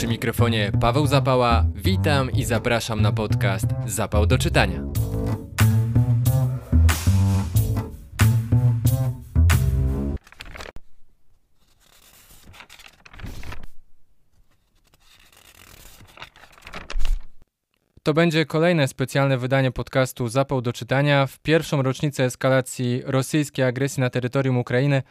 Przy mikrofonie Paweł Zapała. Witam i zapraszam na podcast Zapał do czytania. To będzie kolejne specjalne wydanie podcastu Zapał do czytania. W pierwszą rocznicę eskalacji rosyjskiej agresji na terytorium Ukrainy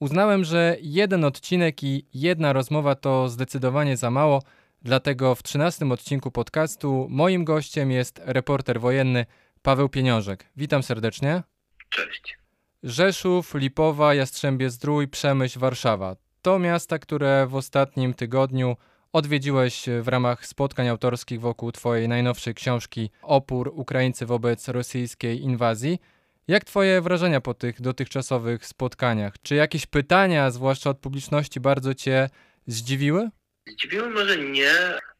uznałem, że jeden odcinek i jedna rozmowa to zdecydowanie za mało. Dlatego w trzynastym odcinku podcastu moim gościem jest reporter wojenny Paweł Pieniążek. Witam serdecznie. Cześć. Rzeszów, Lipowa, Jastrzębie Zdrój, Przemyśl, Warszawa. To miasta, które w ostatnim tygodniu odwiedziłeś w ramach spotkań autorskich wokół Twojej najnowszej książki Opór Ukraińcy wobec rosyjskiej inwazji. Jak Twoje wrażenia po tych dotychczasowych spotkaniach? Czy jakieś pytania, zwłaszcza od publiczności, bardzo Cię zdziwiły? Zdziwiły może nie,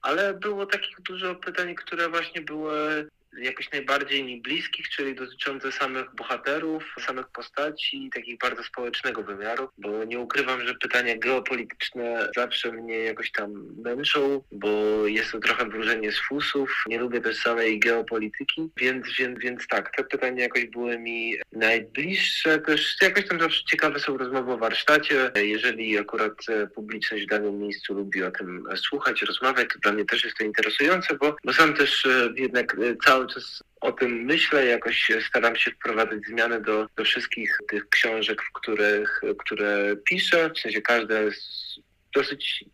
ale było takich dużo pytań, które właśnie były jakoś najbardziej mi bliskich, czyli dotyczące samych bohaterów, samych postaci, takich bardzo społecznego wymiaru, bo nie ukrywam, że pytania geopolityczne zawsze mnie jakoś tam męczą, bo jest to trochę wróżenie z fusów. Nie lubię też samej geopolityki, więc, więc, więc tak, te pytania jakoś były mi najbliższe. Też jakoś tam zawsze ciekawe są rozmowy o warsztacie. Jeżeli akurat publiczność w danym miejscu lubi o tym słuchać, rozmawiać, to dla mnie też jest to interesujące, bo, bo sam też e, jednak e, cały czas o tym myślę, jakoś staram się wprowadzać zmiany do, do wszystkich tych książek, w których, które piszę. W sensie każda jest dosyć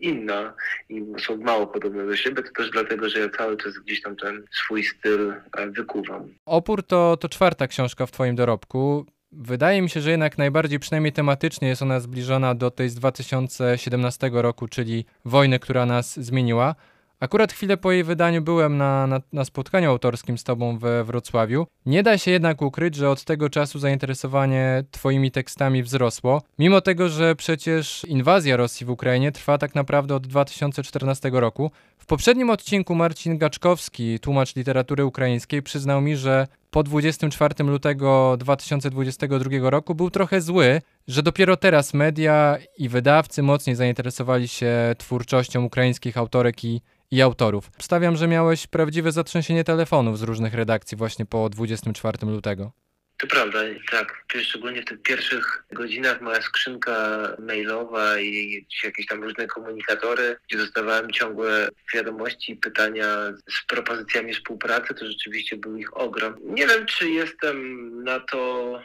inna i są mało podobne do siebie, to też dlatego, że ja cały czas gdzieś tam ten swój styl e, wykuwam. Opór to, to czwarta książka w Twoim dorobku. Wydaje mi się, że jednak najbardziej, przynajmniej tematycznie, jest ona zbliżona do tej z 2017 roku, czyli wojny, która nas zmieniła. Akurat chwilę po jej wydaniu byłem na, na, na, spotkaniu autorskim z tobą we Wrocławiu. Nie da się jednak ukryć, że od tego czasu zainteresowanie twoimi tekstami wzrosło, mimo tego, że przecież inwazja Rosji w Ukrainie trwa tak naprawdę od 2014 roku. W poprzednim odcinku Marcin Gaczkowski, tłumacz literatury ukraińskiej, przyznał mi, że po 24 lutego 2022 roku był trochę zły, że dopiero teraz media i wydawcy mocniej zainteresowali się twórczością ukraińskich autorek i i autorów. Stawiam, że miałeś prawdziwe zatrzęsienie telefonów z różnych redakcji właśnie po 24 lutego. To prawda, tak. Szczególnie w tych pierwszych godzinach moja skrzynka mailowa i jakieś tam różne komunikatory, gdzie dostawałem ciągłe wiadomości pytania z propozycjami współpracy, to rzeczywiście był ich ogrom. Nie wiem, czy jestem na to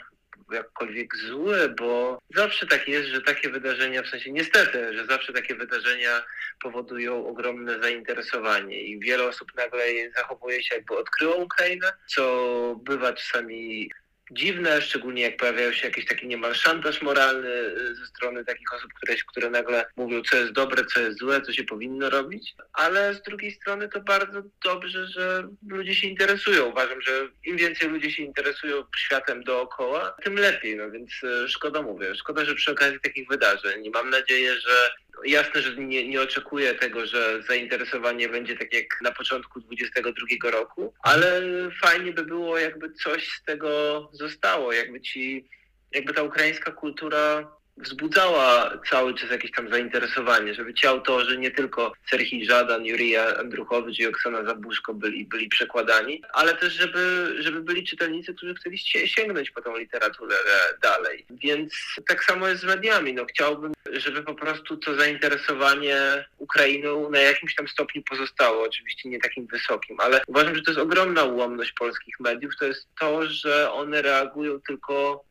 jakkolwiek zły, bo zawsze tak jest, że takie wydarzenia, w sensie niestety, że zawsze takie wydarzenia powodują ogromne zainteresowanie i wiele osób nagle zachowuje się jakby odkryło Ukrainę, co bywa czasami dziwne, szczególnie jak pojawiają się jakiś taki niemal szantaż moralny y, ze strony takich osób, które, które nagle mówią, co jest dobre, co jest złe, co się powinno robić, ale z drugiej strony to bardzo dobrze, że ludzie się interesują. Uważam, że im więcej ludzie się interesują światem dookoła, tym lepiej, no więc y, szkoda mówię, szkoda, że przy okazji takich wydarzeń. I mam nadzieję, że jasne, że nie, nie oczekuję tego, że zainteresowanie będzie tak jak na początku 22 roku, ale fajnie by było, jakby coś z tego zostało, jakby ci, jakby ta ukraińska kultura wzbudzała cały czas jakieś tam zainteresowanie, żeby ci autorzy, nie tylko Serhii Żadan, Jurija Andruchowicz i Oksana Zabuszko byli, byli przekładani, ale też żeby, żeby byli czytelnicy, którzy chcieli sięgnąć po tą literaturę dalej. Więc tak samo jest z mediami. No, chciałbym, żeby po prostu to zainteresowanie Ukrainą na jakimś tam stopniu pozostało, oczywiście nie takim wysokim, ale uważam, że to jest ogromna ułomność polskich mediów, to jest to, że one reagują tylko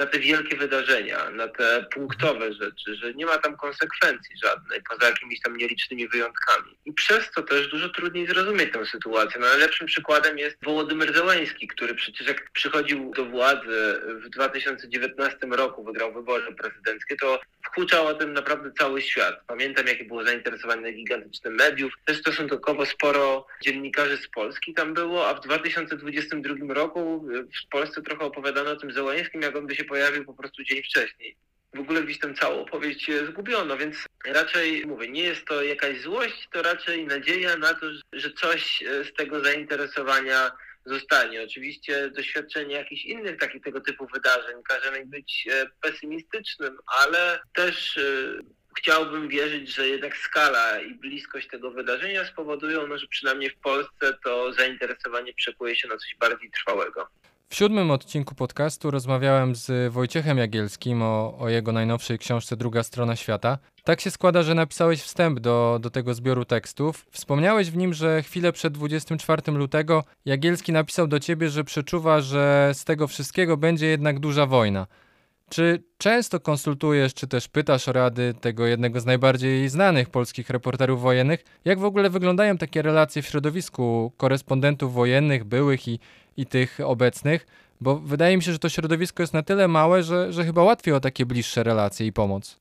na te wielkie wydarzenia, na te punktowe rzeczy, że nie ma tam konsekwencji żadnej, poza jakimiś tam nielicznymi wyjątkami. I przez to też dużo trudniej zrozumieć tę sytuację. No, najlepszym przykładem jest Wołodymyr Zełański, który przecież jak przychodził do władzy w 2019 roku, wygrał wybory prezydenckie, to wkuczał o tym naprawdę cały świat. Pamiętam, jakie było zainteresowanie gigantycznym mediów. Też stosunkowo sporo dziennikarzy z Polski tam było, a w 2022 roku w Polsce trochę opowiadano o tym Zełańskim, jak on by się pojawił po prostu dzień wcześniej. W ogóle gdzieś tę całą opowieść zgubiono, więc raczej mówię, nie jest to jakaś złość, to raczej nadzieja na to, że coś z tego zainteresowania zostanie. Oczywiście doświadczenie jakichś innych takich tego typu wydarzeń każe mi być e, pesymistycznym, ale też e, chciałbym wierzyć, że jednak skala i bliskość tego wydarzenia spowodują, no, że przynajmniej w Polsce to zainteresowanie przekuje się na coś bardziej trwałego. W siódmym odcinku podcastu rozmawiałem z Wojciechem Jagielskim o, o, jego najnowszej książce Druga strona świata. Tak się składa, że napisałeś wstęp do, do tego zbioru tekstów. Wspomniałeś w nim, że chwilę przed 24 lutego Jagielski napisał do ciebie, że przeczuwa, że z tego wszystkiego będzie jednak duża wojna. Czy często konsultujesz, czy też pytasz o rady tego jednego z najbardziej znanych polskich reporterów wojennych? Jak w ogóle wyglądają takie relacje w środowisku korespondentów wojennych, byłych i, i tych obecnych? Bo wydaje mi się, że to środowisko jest na tyle małe, że, że chyba łatwiej o takie bliższe relacje i pomoc.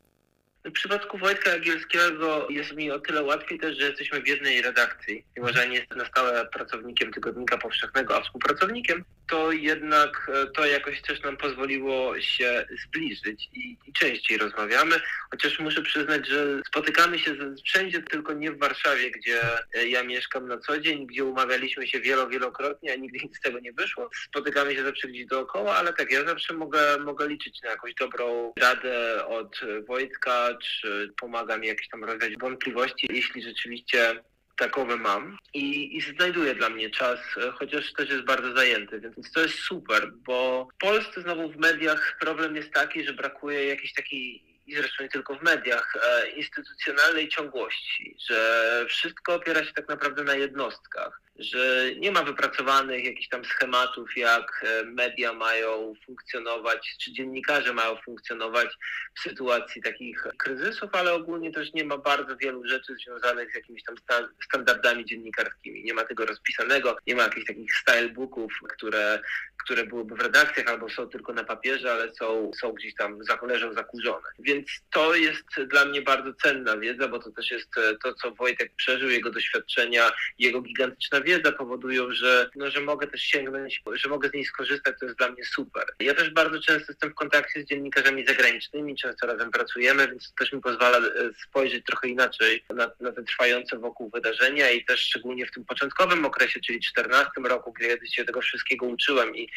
W przypadku Wojtka Jagielskiego jest mi o tyle łatwiej też, że jesteśmy w jednej redakcji. Mimo, że nie jestem na stałe pracownikiem Tygodnika Powszechnego, a współpracownikiem, to jednak e, to jakoś też nam pozwoliło się zbliżyć i, i częściej rozmawiamy. Chociaż muszę przyznać, że spotykamy się wszędzie, tylko nie w Warszawie, gdzie e, ja mieszkam na co dzień, gdzie umawialiśmy się wielo, wielokrotnie, a nigdy nic z tego nie wyszło. Spotykamy się zawsze gdzieś dookoła, ale tak, ja zawsze mogę, mogę liczyć na jakąś dobrą radę od Wojtka, czy pomaga mi jakieś tam rozwiać wątpliwości, jeśli rzeczywiście takowe mam. I, i znajduje dla mnie czas, chociaż też jest bardzo zajęty, więc to jest super, bo w Polsce znowu w mediach problem jest taki, że brakuje jakiejś takiej i zresztą nie tylko w mediach, e, instytucjonalnej ciągłości, że wszystko opiera się tak naprawdę na jednostkach że nie ma wypracowanych jakichś tam schematów, jak e, media mają funkcjonować, czy dziennikarze mają funkcjonować w sytuacji takich kryzysów, ale ogólnie też nie ma bardzo wielu rzeczy związanych z jakimiś tam standardami dziennikarskimi. Nie ma tego rozpisanego, nie ma jakichś takich stylebooków, które, które byłyby w redakcjach albo są tylko na papierze, ale są, są gdzieś tam, leżą zakurzone. Więc to jest dla mnie bardzo cenna wiedza, bo to też jest e, to, co Wojtek przeżył, jego doświadczenia, jego gigantyczna wiedza, wiedza powodują, że, no, że mogę też sięgnąć, że mogę z niej skorzystać, to jest dla mnie super. Ja też bardzo często jestem w kontakcie z dziennikarzami zagranicznymi, często razem pracujemy, więc to też mi pozwala e, spojrzeć trochę inaczej na, na te trwające wokół wydarzenia i też szczególnie w tym początkowym okresie, czyli 14 roku, kiedy się tego wszystkiego uczyłem i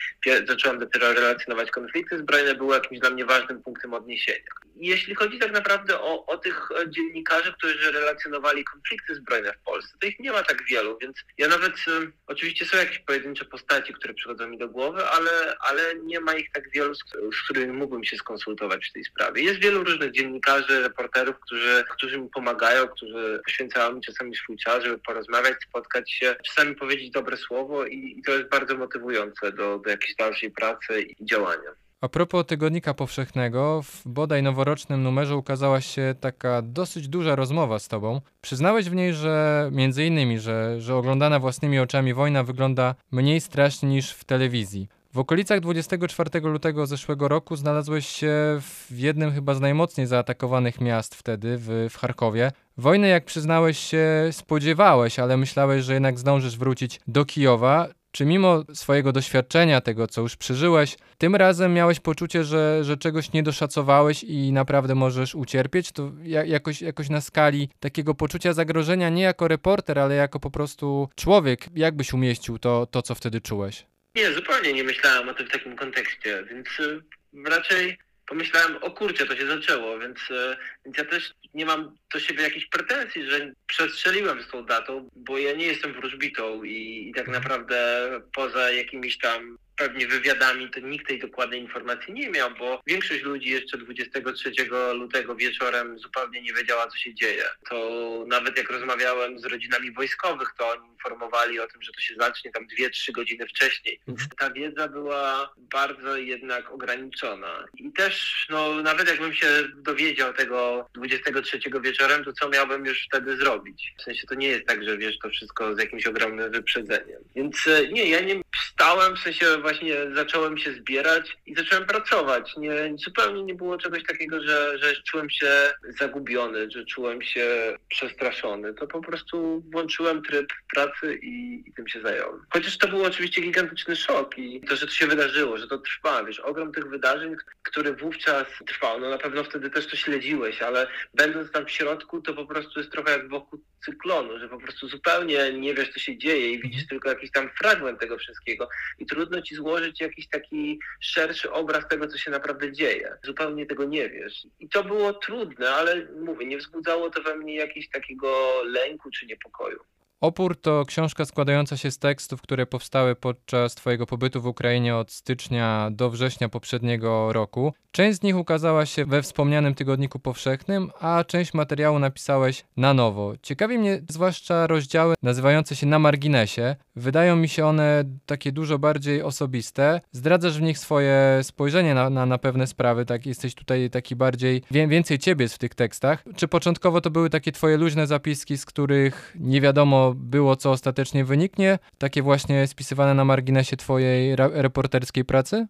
zacząłem dopiero relacjonować konflikty zbrojne, było jakimś dla mnie ważnym punktem odniesienia. Jeśli chodzi tak naprawdę o, o tych dziennikarzy, którzy relacjonowali konflikty zbrojne w Polsce, to ich nie ma tak wielu, więc ja nawet nawet y, oczywiście są jakieś pojedyncze postaci, które przychodzą mi do głowy, ale, ale nie ma ich tak wielu, z, z którymi mógłbym się skonsultować w tej sprawie. Jest wielu różnych dziennikarzy, reporterów, którzy, którzy mi pomagają, którzy poświęcają mi czasami swój czas, żeby porozmawiać, spotkać się, czasami powiedzieć dobre słowo i, i to jest bardzo motywujące do, do jakiejś dalszej pracy i działania. A propos Tygodnika Powszechnego, w bodaj noworocznym numerze ukazała się taka dosyć duża rozmowa z tobą. Przyznałeś w niej, że między innymi, że, że oglądana własnymi oczami wojna wygląda mniej strasznie niż w telewizji. W okolicach 24 lutego zeszłego roku znalazłeś się w jednym chyba z najmocniej zaatakowanych miast wtedy, w, w Charkowie. Wojny, jak przyznałeś się, spodziewałeś, ale myślałeś, że jednak zdążysz wrócić do Kijowa. Czy mimo swojego doświadczenia, tego co już przeżyłeś, tym razem miałeś poczucie, że, że czegoś nie doszacowałeś i naprawdę możesz ucierpieć? To jakoś, jakoś na skali takiego poczucia zagrożenia, nie jako reporter, ale jako po prostu człowiek, jak byś umieścił to, to co wtedy czułeś? Nie, zupełnie nie myślałem o tym w takim kontekście, więc y, raczej pomyślałem, o kurczę, to się zaczęło, więc, y, więc ja też nie mam do siebie jakichś pretensji, że przestrzeliłem z tą datą, bo ja nie jestem wróżbitą i, i tak mhm. naprawdę poza jakimiś tam pewnie wywiadami, to nikt tej dokładnej informacji nie miał, bo większość ludzi jeszcze 23 lutego wieczorem zupełnie nie wiedziała, co się dzieje. To nawet jak rozmawiałem z rodzinami wojskowych, to oni informowali o tym, że to się zacznie tam 2-3 godziny wcześniej. Więc mhm. ta wiedza była bardzo jednak ograniczona. I też, no, nawet jakbym się dowiedział tego 23 wieczorem, to co miałbym już wtedy zrobić? W sensie to nie jest tak, że wiesz to wszystko z jakimś ogromnym wyprzedzeniem. Więc e, nie, ja nie stałem, w sensie właśnie zacząłem się zbierać i zacząłem pracować. Nie, zupełnie nie było czegoś takiego, że, że czułem się zagubiony, że czułem się przestraszony. To po prostu włączyłem tryb pracy i, i tym się zająłem. Chociaż to był oczywiście gigantyczny szok i to, że to się wydarzyło, że to trwa, wiesz, ogrom tych wydarzeń, które wówczas trwał. No na pewno wtedy też to śledziłeś, ale będąc tam w środku, to po prostu jest trochę jak wokół cyklonu, że po prostu zupełnie nie wiesz, co się dzieje i widzisz tylko jakiś tam fragment tego wszystkiego. I trudno ci złożyć jakiś taki szerszy obraz tego, co się naprawdę dzieje. Zupełnie tego nie wiesz. I to było trudne, ale mówię, nie wzbudzało to we mnie jakiegoś takiego lęku czy niepokoju. Opór to książka składająca się z tekstów, które powstały podczas Twojego pobytu w Ukrainie od stycznia do września poprzedniego roku. Część z nich ukazała się we wspomnianym tygodniku powszechnym, a część materiału napisałeś na nowo. Ciekawi mnie zwłaszcza rozdziały nazywające się na marginesie. Wydają mi się one takie dużo bardziej osobiste. Zdradzasz w nich swoje spojrzenie na, na, na pewne sprawy, tak jesteś tutaj taki bardziej, wie, więcej ciebie jest w tych tekstach. Czy początkowo to były takie twoje luźne zapiski, z których nie wiadomo było, co ostatecznie wyniknie? Takie właśnie spisywane na marginesie twojej reporterskiej pracy?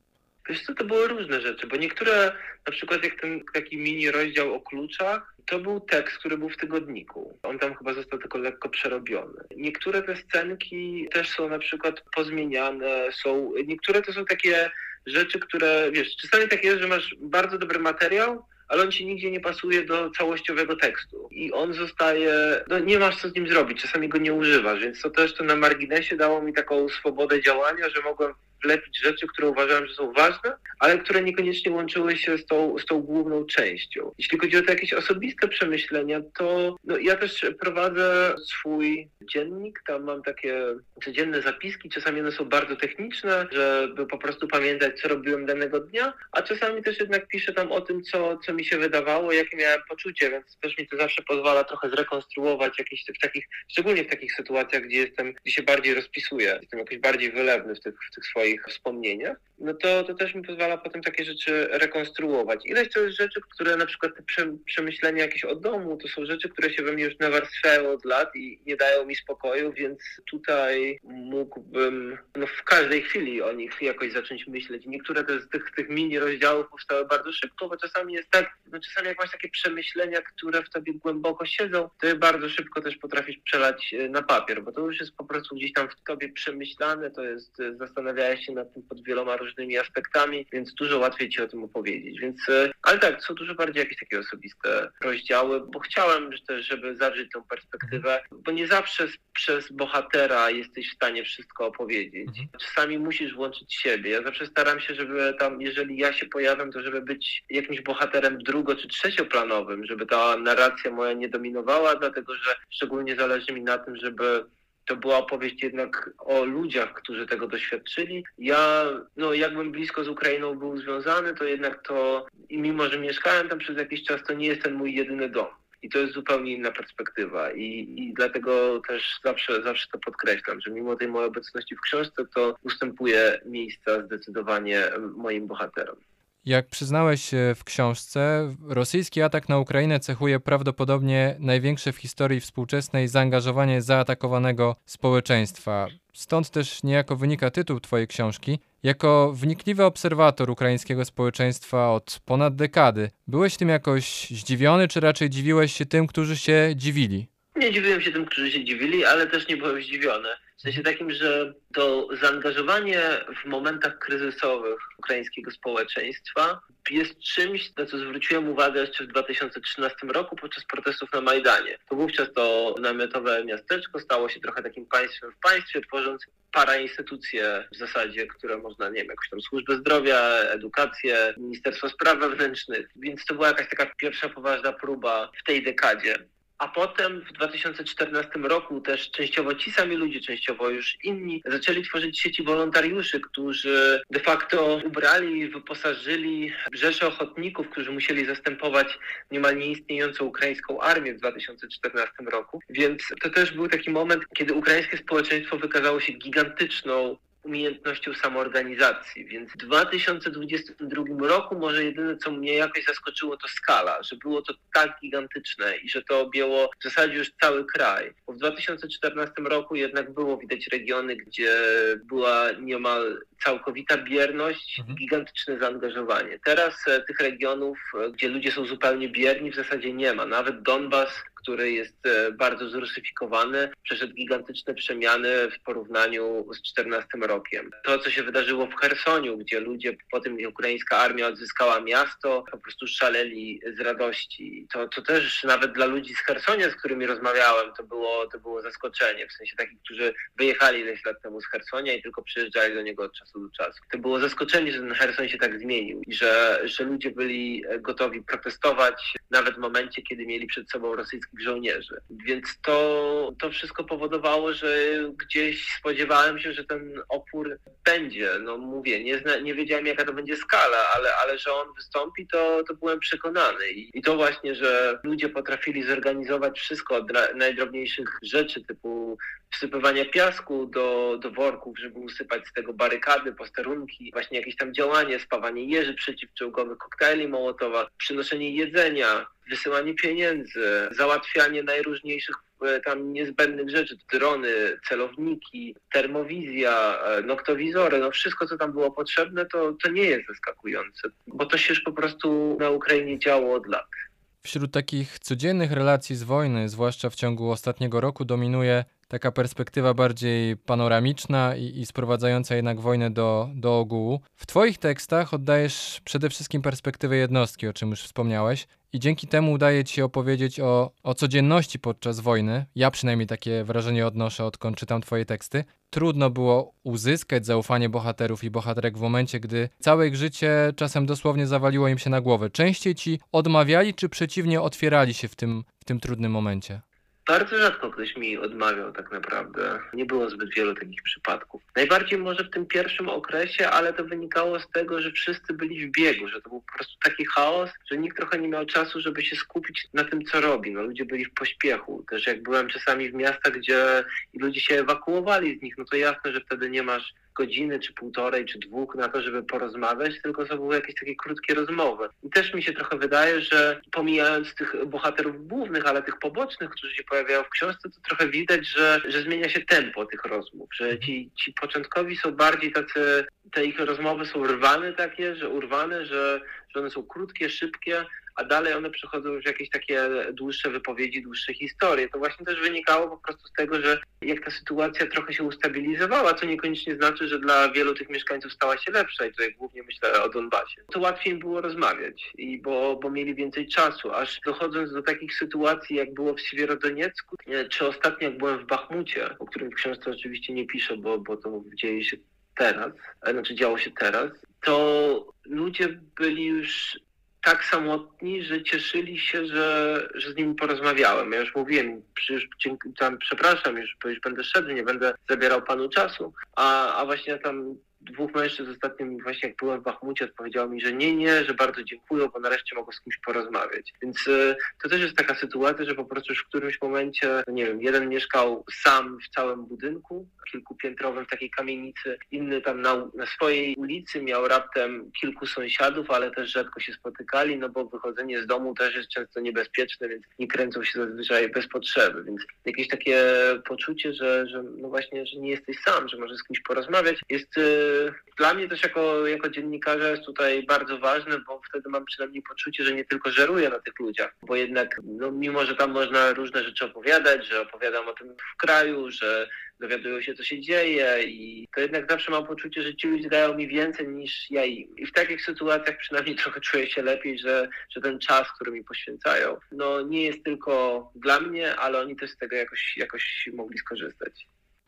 Wiesz co, to były różne rzeczy, bo niektóre, na przykład jak ten taki mini rozdział o kluczach, to był tekst, który był w tygodniku. On tam chyba został tylko lekko przerobiony. Niektóre te scenki też są na przykład pozmieniane, są, niektóre to są takie rzeczy, które, wiesz, czasami tak jest, że masz bardzo dobry materiał, ale on ci nigdzie nie pasuje do całościowego tekstu. I on zostaje, no nie masz co z nim zrobić, czasami go nie używasz, więc to też to na marginesie dało mi taką swobodę działania, że mogłem wlepić rzeczy, które uważałem, że są ważne, ale które niekoniecznie łączyły się z tą, z tą główną częścią. Jeśli chodzi o te jakieś osobiste przemyślenia, to no, ja też prowadzę swój dziennik, tam mam takie codzienne zapiski, czasami one są bardzo techniczne, żeby po prostu pamiętać, co robiłem danego dnia, a czasami też jednak piszę tam o tym, co, co mi się wydawało, jakie miałem poczucie, więc też mi to zawsze pozwala trochę zrekonstruować jakieś w takich, szczególnie w takich sytuacjach, gdzie jestem, gdzie się bardziej rozpisuję, jestem jakoś bardziej wylewny w tych, w tych swoich swoich wspomnieniach, no to, to też mi pozwala potem takie rzeczy rekonstruować. Ileś to jest rzeczy, które na przykład te przemyślenia jakieś o domu, to są rzeczy, które się we mnie już nawarstwiają od lat i nie dają mi spokoju, więc tutaj mógłbym no, w każdej chwili o nich jakoś zacząć myśleć. Niektóre z tych, tych mini rozdziałów powstały bardzo szybko, bo czasami jest tak, no czasami jak masz takie przemyślenia, które w tobie głęboko siedzą, to je bardzo szybko też potrafisz przelać e, na papier, bo to już jest po prostu gdzieś tam w tobie przemyślane, to jest e, zastanawiałeś się nad tym pod wieloma różnymi aspektami, więc dużo łatwiej Ci o tym opowiedzieć. Więc, e, ale tak, są dużo bardziej jakieś takie osobiste rozdziały, bo chciałem też, żeby zawrzeć tą perspektywę, bo nie zawsze przez bohatera jesteś w stanie wszystko opowiedzieć. Mhm. Czasami musisz włączyć siebie. Ja zawsze staram się, żeby tam, jeżeli ja się pojawiam, to żeby być jakimś bohaterem drugo- czy trzecioplanowym, żeby ta narracja moja nie dominowała, dlatego że szczególnie zależy mi na tym, żeby to była opowieść jednak o ludziach, którzy tego doświadczyli. Ja, no jakbym blisko z Ukrainą był związany, to jednak to, i mimo że mieszkałem tam przez jakiś czas, to nie jest ten mój jedyny dom. I to jest zupełnie inna perspektywa. I, I dlatego też zawsze, zawsze to podkreślam, że mimo tej mojej obecności w książce, to ustępuje miejsca zdecydowanie moim bohaterom. Jak przyznałeś w książce, rosyjski atak na Ukrainę cechuje prawdopodobnie największe w historii współczesnej zaangażowanie zaatakowanego społeczeństwa. Stąd też niejako wynika tytuł Twojej książki. Jako wnikliwy obserwator ukraińskiego społeczeństwa od ponad dekady, byłeś tym jakoś zdziwiony, czy raczej dziwiłeś się tym, którzy się dziwili? Nie dziwiłem się tym, którzy się dziwili, ale też nie byłem zdziwiony. W sensie takim, że to zaangażowanie w momentach kryzysowych ukraińskiego społeczeństwa jest czymś, na co zwróciłem uwagę jeszcze w 2013 roku podczas protestów na Majdanie. To wówczas to namiotowe miasteczko stało się trochę takim państwem w państwie, tworząc para instytucje w zasadzie, które można, nie wiem, jakąś tam służbę zdrowia, edukację, Ministerstwo Spraw Wewnętrznych, więc to była jakaś taka pierwsza poważna próba w tej dekadzie a potem w 2014 roku też częściowo ci sami ludzie, częściowo już inni, zaczęli tworzyć sieci wolontariuszy, którzy de facto ubrali wyposażyli rzesze ochotników, którzy musieli zastępować niemal nieistniejącą ukraińską armię w 2014 roku. Więc to też był taki moment, kiedy ukraińskie społeczeństwo wykazało się gigantyczną umiejętnością samoorganizacji. Więc w 2022 roku może jedyne, co mnie jakoś zaskoczyło, to skala, że było to tak gigantyczne i że to objęło w zasadzie już cały kraj. Bo w 2014 roku jednak było widać regiony, gdzie była niemal całkowita bierność, mhm. gigantyczne zaangażowanie. Teraz e, tych regionów, e, gdzie ludzie są zupełnie bierni, w zasadzie nie ma. Nawet Donbas, który jest e, bardzo zrusyfikowany, przeszedł gigantyczne przemiany w porównaniu z 14 rokiem. To, co się wydarzyło w Chersoniu, gdzie ludzie po tym, jak ukraińska armia odzyskała miasto, po prostu szaleli z radości. To, to też nawet dla ludzi z Chersonia, z którymi rozmawiałem, to było, to było zaskoczenie, w sensie takich, którzy wyjechali ileś lat temu z Chersonia i tylko przyjeżdżali do niego od czasu do czasu. To było zaskoczenie, że ten Cherson się tak zmienił i że, że ludzie byli gotowi protestować nawet w momencie, kiedy mieli przed sobą rosyjskich żołnierzy. Więc to, to wszystko powodowało, że gdzieś spodziewałem się, że ten opór będzie. No mówię, nie, zna, nie wiedziałem jaka to będzie skala, ale, ale że on wystąpi, to, to byłem przekonany. I, I to właśnie, że ludzie potrafili zorganizować wszystko od najdrobniejszych rzeczy, typu wsypywania piasku do, do worków, żeby usypać z tego barykady, posterunki, właśnie jakieś tam działanie, spawanie jeży przeciwczołgowych, koktajli Mołotowa, przynoszenie jedzenia, wysyłanie pieniędzy, załatwianie najróżniejszych e, tam niezbędnych rzeczy, drony, celowniki, termowizja, e, noktowizory, no wszystko co tam było potrzebne, to, to nie jest zaskakujące, bo to się już po prostu na Ukrainie działo od lat. Wśród takich codziennych relacji z wojny, zwłaszcza w ciągu ostatniego roku, dominuje taka perspektywa bardziej panoramiczna i, i sprowadzająca jednak wojnę do, do ogółu. W Twoich tekstach oddajesz przede wszystkim perspektywę jednostki, o czym już wspomniałeś, i dzięki temu udaje ci się opowiedzieć o, o codzienności podczas wojny. Ja przynajmniej takie wrażenie odnoszę, odkąd czytam twoje teksty. Trudno było uzyskać zaufanie bohaterów i bohaterek w momencie, gdy całe ich życie czasem dosłownie zawaliło im się na głowę. Częściej ci odmawiali, czy przeciwnie otwierali się w tym, w tym trudnym momencie? Bardzo rzadko ktoś mi odmawiał tak naprawdę. Nie było zbyt wielu takich przypadków. Najbardziej może w tym pierwszym okresie, ale to wynikało z tego, że wszyscy byli w biegu, że to był po prostu taki chaos, że nikt trochę nie miał czasu, żeby się skupić na tym, co robi. No, ludzie byli w pośpiechu. Też jak byłem czasami w miastach, gdzie ludzie się ewakuowali z nich, no to jasne, że wtedy nie masz godziny, czy półtorej, czy dwóch na to, żeby porozmawiać, tylko to były jakieś takie krótkie rozmowy. I też mi się trochę wydaje, że pomijając tych bohaterów głównych, ale tych pobocznych, którzy się pojawiają w książce, to trochę widać, że, że zmienia się tempo tych rozmów, że ci, ci początkowi są bardziej tacy, te ich rozmowy są rwane takie, że urwane, że, że one są krótkie, szybkie, a dalej one przechodzą już jakieś takie dłuższe wypowiedzi, dłuższe historie. To właśnie też wynikało po prostu z tego, że jak ta sytuacja trochę się ustabilizowała, co niekoniecznie znaczy, że dla wielu tych mieszkańców stała się lepsza i tutaj głównie myślę o Donbasie, to łatwiej im było rozmawiać, i bo, bo mieli więcej czasu, aż dochodząc do takich sytuacji, jak było w Siewierodoniecku, czy ostatnio jak byłem w Bachmucie, o którym w książce oczywiście nie piszę, bo, bo to dzieje się teraz, znaczy działo się teraz, to ludzie byli już tak samotni, że cieszyli się, że, że z nimi porozmawiałem. Ja już mówiłem, już tam, przepraszam, już, już będę szedł, nie będę zabierał panu czasu, a, a właśnie tam dwóch mężczyzn ostatnim właśnie jak byłem w Bachmucie odpowiedziało mi, że nie, nie, że bardzo dziękuję, bo nareszcie mogę z kimś porozmawiać. Więc y, to też jest taka sytuacja, że po prostu już w którymś momencie, nie wiem, jeden mieszkał sam w całym budynku, kilkupiętrowym w takiej kamienicy, inny tam na, na swojej ulicy miał raptem kilku sąsiadów, ale też rzadko się spotykali, no bo wychodzenie z domu też jest często niebezpieczne, więc nie kręcą się zazwyczaj bez potrzeby, więc jakieś takie poczucie, że, że no właśnie, że nie jesteś sam, że możesz z kimś porozmawiać, jest y, dla mnie też jako, jako dziennikarza jest tutaj bardzo ważne, bo wtedy mam przynajmniej poczucie, że nie tylko żeruję na tych ludziach, bo jednak no, mimo, że tam można różne rzeczy opowiadać, że opowiadam o tym w kraju, że dowiadują się, co się dzieje i to jednak zawsze mam poczucie, że ci ludzie dają mi więcej niż ja im. I w takich sytuacjach przynajmniej trochę czuję się lepiej, że, że ten czas, który mi poświęcają, no nie jest tylko dla mnie, ale oni też z tego jakoś, jakoś mogli skorzystać.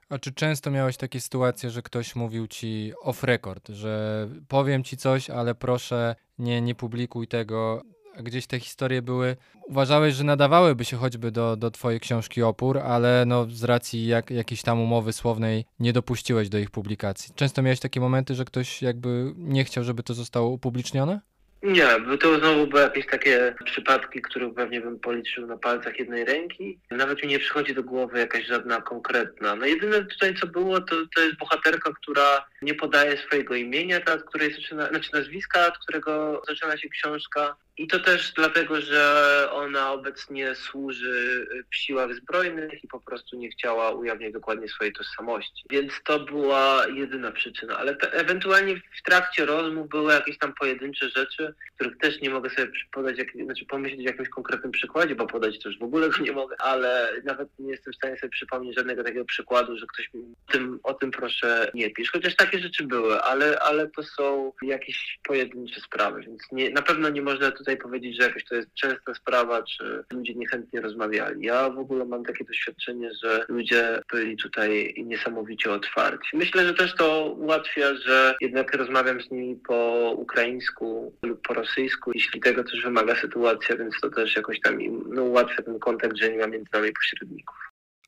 A czy często miałeś takie sytuacje, że ktoś mówił ci off record, że powiem ci coś, ale proszę nie, nie publikuj tego? Gdzieś te historie były, uważałeś, że nadawałyby się choćby do, do twojej książki Opór, ale no z racji jak, jakiejś tam umowy słownej nie dopuściłeś do ich publikacji. Często miałeś takie momenty, że ktoś jakby nie chciał, żeby to zostało upublicznione? Nie, bo to znowu były jakieś takie przypadki, które pewnie bym policzył na palcach jednej ręki. Nawet mi nie przychodzi do głowy jakaś żadna konkretna. No jedyne tutaj co było, to, to jest bohaterka, która nie podaje swojego imienia, ta, której zaczyna, znaczy nazwiska, od którego zaczyna się książka. I to też dlatego, że ona obecnie służy w siłach zbrojnych i po prostu nie chciała ujawniać dokładnie swojej tożsamości. Więc to była jedyna przyczyna. Ale te, ewentualnie w trakcie rozmów były jakieś tam pojedyncze rzeczy, których też nie mogę sobie podać, jak, znaczy pomyśleć o jakimś konkretnym przykładzie, bo podać też w ogóle nie mogę, ale nawet nie jestem w stanie sobie przypomnieć żadnego takiego przykładu, że ktoś mi tym, o tym proszę nie pisz. Chociaż takie rzeczy były, ale, ale to są jakieś pojedyncze sprawy, więc nie, na pewno nie można tutaj powiedzieć, że jakaś to jest częsta sprawa, czy ludzie niechętnie rozmawiali. Ja w ogóle mam takie doświadczenie, że ludzie byli tutaj niesamowicie otwarci. Myślę, że też to ułatwia, że jednak rozmawiam z nimi po ukraińsku lub po rosyjsku, jeśli tego też wymaga sytuacja, więc to też jakoś tam im no, ułatwia ten kontakt, że nie ma między nami pośredników.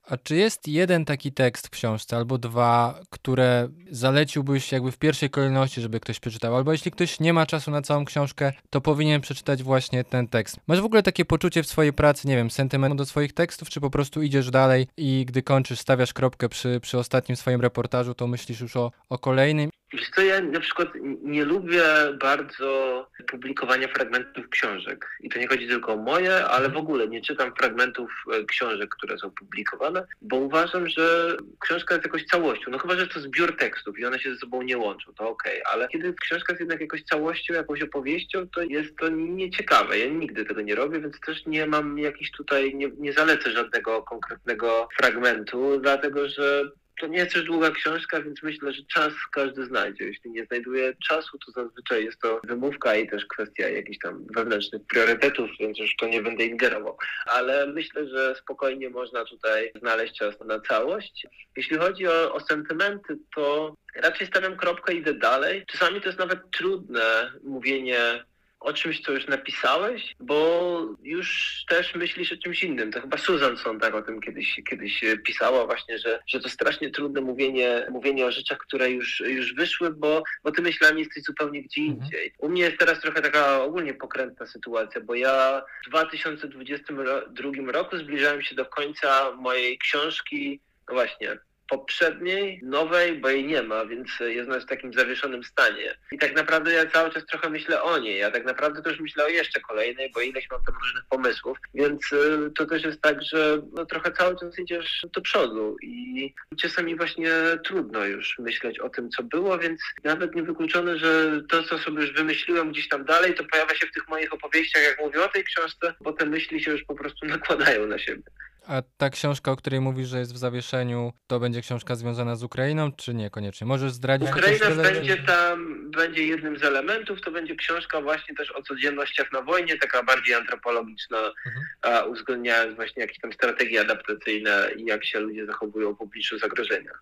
A czy jest jeden taki tekst w książce, albo dwa, które zaleciłbyś jakby w pierwszej kolejności, żeby ktoś przeczytał? Albo jeśli ktoś nie ma czasu na całą książkę, to powinien przeczytać właśnie ten tekst. Masz w ogóle takie poczucie w swojej pracy, nie wiem, sentymentu do swoich tekstów, czy po prostu idziesz dalej i gdy kończysz, stawiasz kropkę przy, przy ostatnim swoim reportażu, to myślisz już o, o kolejnym Wiesz co, ja na przykład nie lubię bardzo publikowania fragmentów książek. I to nie chodzi tylko o moje, ale w ogóle nie czytam fragmentów e, książek, które są publikowane, bo uważam, że książka jest jakoś całością. No chyba, że to zbiór tekstów i one się ze sobą nie łączą, to okej. Okay. Ale kiedy książka jest jednak jakoś całością, jakąś opowieścią, to jest to nieciekawe. Ja nigdy tego nie robię, więc też nie mam jakiś tutaj, nie, nie zalecę żadnego konkretnego fragmentu, dlatego że to nie jest też długa książka, więc myślę, że czas każdy znajdzie. Jeśli nie znajduje czasu, to zazwyczaj jest to wymówka i też kwestia jakichś tam wewnętrznych priorytetów, więc już to nie będę ingerował. Ale myślę, że spokojnie można tutaj znaleźć czas na całość. Jeśli chodzi o, o sentymenty, to raczej stawiam kropkę i idę dalej. Czasami to jest nawet trudne mówienie o czymś, co już napisałeś, bo już też myślisz o czymś innym. To chyba Susan Sontag o tym kiedyś, kiedyś pisała właśnie, że, że to strasznie trudne mówienie, mówienie o rzeczach, które już, już wyszły, bo, bo ty myślami jesteś zupełnie gdzie mhm. indziej. U mnie jest teraz trochę taka ogólnie pokrętna sytuacja, bo ja w 2022 roku zbliżałem się do końca mojej książki, no właśnie, poprzedniej, nowej, bo jej nie ma, więc jest w takim zawieszonym stanie. I tak naprawdę ja cały czas trochę myślę o niej, ja tak naprawdę też myślę o jeszcze kolejnej, bo ileś mam tam różnych pomysłów, więc y, to też jest tak, że no, trochę cały czas idziesz do przodu i czasami właśnie trudno już myśleć o tym, co było, więc nawet niewykluczone, że to, co sobie już wymyśliłem gdzieś tam dalej, to pojawia się w tych moich opowieściach, jak mówię o tej książce, bo te myśli się już po prostu nakładają na siebie. A ta książka, o której mówisz, że jest w zawieszeniu, to będzie książka związana z Ukrainą, czy niekoniecznie? Możesz zdradzić? Ukraina będzie tam, będzie jednym z elementów, to będzie książka właśnie też o codziennościach na wojnie, taka bardziej antropologiczna, mhm. uwzględniając właśnie jakieś tam strategie adaptacyjne i jak się ludzie zachowują w obliczu zagrożenia.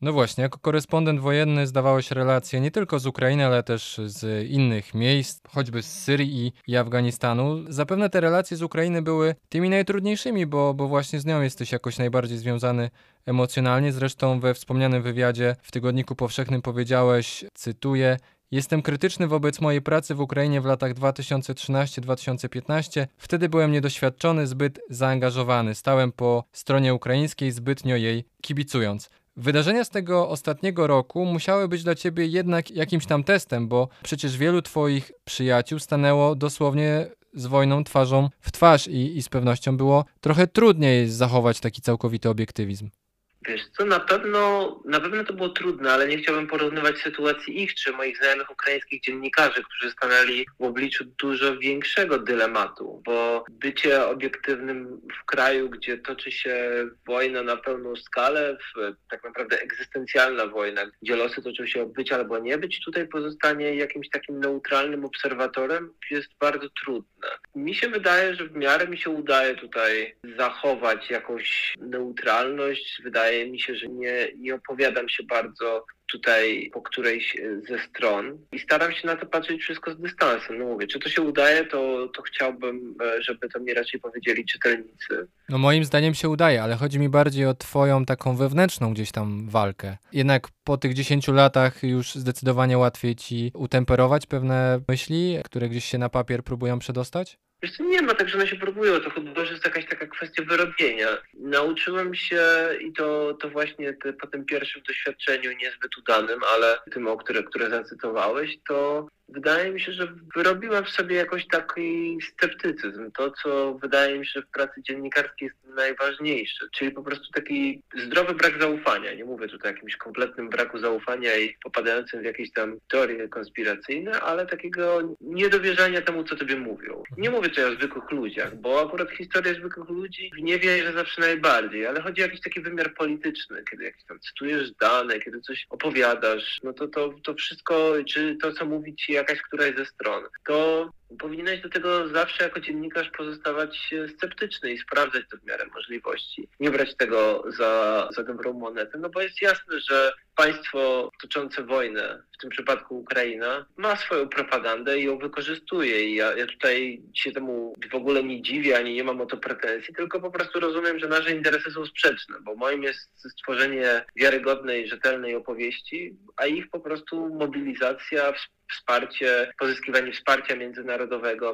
No właśnie, jako korespondent wojenny zdawałeś relacje nie tylko z Ukrainy, ale też z innych miejsc, choćby z Syrii i Afganistanu. Zapewne te relacje z Ukrainy były tymi najtrudniejszymi, bo, bo właśnie z nią jesteś jakoś najbardziej związany emocjonalnie. Zresztą we wspomnianym wywiadzie w Tygodniku Powszechnym powiedziałeś, cytuję, Jestem krytyczny wobec mojej pracy w Ukrainie w latach 2013-2015. Wtedy byłem niedoświadczony, zbyt zaangażowany. Stałem po stronie ukraińskiej, zbytnio jej kibicując. Wydarzenia z tego ostatniego roku musiały być dla ciebie jednak jakimś tam testem, bo przecież wielu twoich przyjaciół stanęło dosłownie z wojną twarzą w twarz i, i z pewnością było trochę trudniej zachować taki całkowity obiektywizm. Wiesz co, na pewno, na pewno to było trudne, ale nie chciałbym porównywać sytuacji ich czy moich znajomych ukraińskich dziennikarzy, którzy stanęli w obliczu dużo większego dylematu, bo bycie obiektywnym w kraju, gdzie toczy się wojna na pełną skalę, w, tak naprawdę egzystencjalna wojna, gdzie losy toczą się o być albo nie być, tutaj pozostanie jakimś takim neutralnym obserwatorem jest bardzo trudne. Mi się wydaje, że w miarę mi się udaje tutaj zachować jakąś neutralność. Wydaje wydaje mi się, że nie, nie opowiadam się bardzo tutaj po którejś ze stron i staram się na to patrzeć wszystko z dystansem. No mówię, czy to się udaje, to, to chciałbym, e, żeby to mi raczej powiedzieli czytelnicy. No moim zdaniem się udaje, ale chodzi mi bardziej o twoją taką wewnętrzną gdzieś tam walkę. Jednak po tych 10 latach już zdecydowanie łatwiej ci utemperować pewne myśli, które gdzieś się na papier próbują przedostać? Wiesz, nie ma tak, że one się próbują, to chyba że jest jakaś taka kwestia wyrobienia. Nauczyłem się i to, to właśnie te, po tym pierwszym doświadczeniu niezbyt udanym, ale tym, o które, które zacytowałeś, to wydaje mi się, że wyrobiłem w sobie jakoś taki sceptycyzm. To, co wydaje mi się, że w pracy dziennikarskiej jest najważniejsze, czyli po prostu taki zdrowy brak zaufania. Nie mówię tutaj o jakimś kompletnym braku zaufania i popadającym w jakieś tam teorie konspiracyjne, ale takiego niedowierzania temu, co tobie mówią. Nie mówię tutaj o zwykłych ludziach, bo akurat historia zwykłych ludzi nie wierzę zawsze najbardziej, ale chodzi o jakiś taki wymiar polityczny, kiedy jakieś tam cytujesz dane, kiedy coś opowiadasz, no to to, to wszystko, czy to, co mówi ci jakaś któraś ze stron, to powinieneś do tego zawsze jako dziennikarz pozostawać sceptyczny i sprawdzać to w miarę możliwości. Nie brać tego za, za dobrą monetę, no bo jest jasne, że państwo toczące wojnę, w tym przypadku Ukraina, ma swoją propagandę i ją wykorzystuje. I ja, ja tutaj się temu w ogóle nie dziwię, ani nie mam o to pretensji, tylko po prostu rozumiem, że nasze interesy są sprzeczne, bo moim jest stworzenie wiarygodnej, rzetelnej opowieści, a ich po prostu mobilizacja, wsparcie, pozyskiwanie wsparcia międzynarodowego,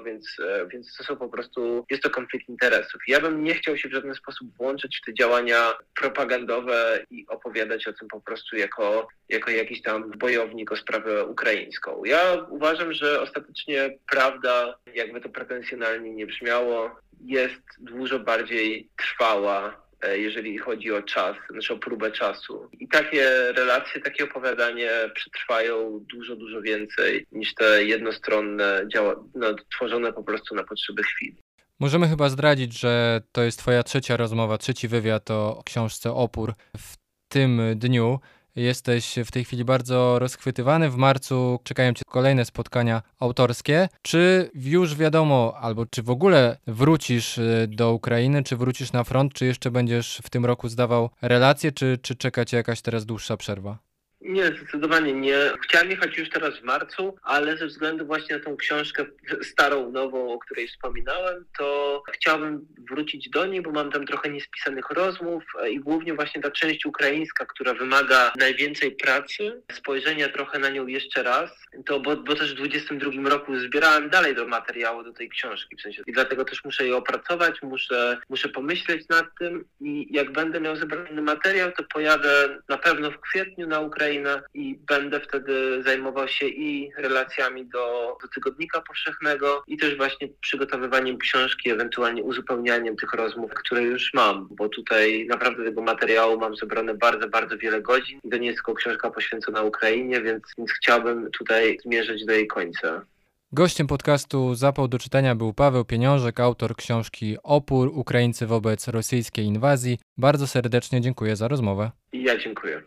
więc, e, więc to są po prostu, jest to konflikt interesów. Ja bym nie chciał się w żaden sposób włączyć w te działania propagandowe i opowiadać o tym po prostu jako, jako jakiś tam bojownik o sprawę ukraińską. Ja uważam, że ostatecznie prawda, jakby to pretensjonalnie nie brzmiało, jest dużo bardziej trwała jeżeli chodzi o czas, znaczy o próbę czasu. I takie relacje, takie opowiadanie przetrwają dużo, dużo więcej niż te jednostronne, działa, no, tworzone po prostu na potrzeby chwili. Możemy chyba zdradzić, że to jest Twoja trzecia rozmowa, trzeci wywiad o książce Opór w tym dniu. Jesteś w tej chwili bardzo rozchwytywany. W marcu czekają Cię kolejne spotkania autorskie. Czy już wiadomo, albo czy w ogóle wrócisz y, do Ukrainy, czy wrócisz na front, czy jeszcze będziesz w tym roku zdawał relacje, czy, czy czeka Cię jakaś teraz dłuższa przerwa? Nie, zdecydowanie nie. Chciałem jechać już teraz w marcu, ale ze względu właśnie na tą książkę starą, nową, o której wspominałem, to chciałbym wrócić do niej, bo mam tam trochę niespisanych rozmów i głównie właśnie ta część ukraińska, która wymaga najwięcej pracy, spojrzenia trochę na nią jeszcze raz, to bo, bo też w 22 roku zbierałem dalej do materiału do tej książki, w sensie. I dlatego też muszę je opracować, muszę, muszę pomyśleć nad tym i jak będę miał zebrany materiał, to pojadę na pewno w kwietniu na Ukrainę I będę wtedy zajmował się i relacjami do, do tygodnika powszechnego i też właśnie przygotowywaniem książki, ewentualnie uzupełnianiem tych rozmów, które już mam, bo tutaj naprawdę tego materiału mam zebrane bardzo, bardzo wiele godzin i to nie jest tylko książka poświęcona Ukrainie, więc, więc chciałbym tutaj zmierzyć do jej końca. Gościem podcastu Zapał do czytania był Paweł Pieniążek, autor książki Opór Ukraińcy wobec rosyjskiej inwazji. Bardzo serdecznie dziękuję za rozmowę. I ja dziękuję.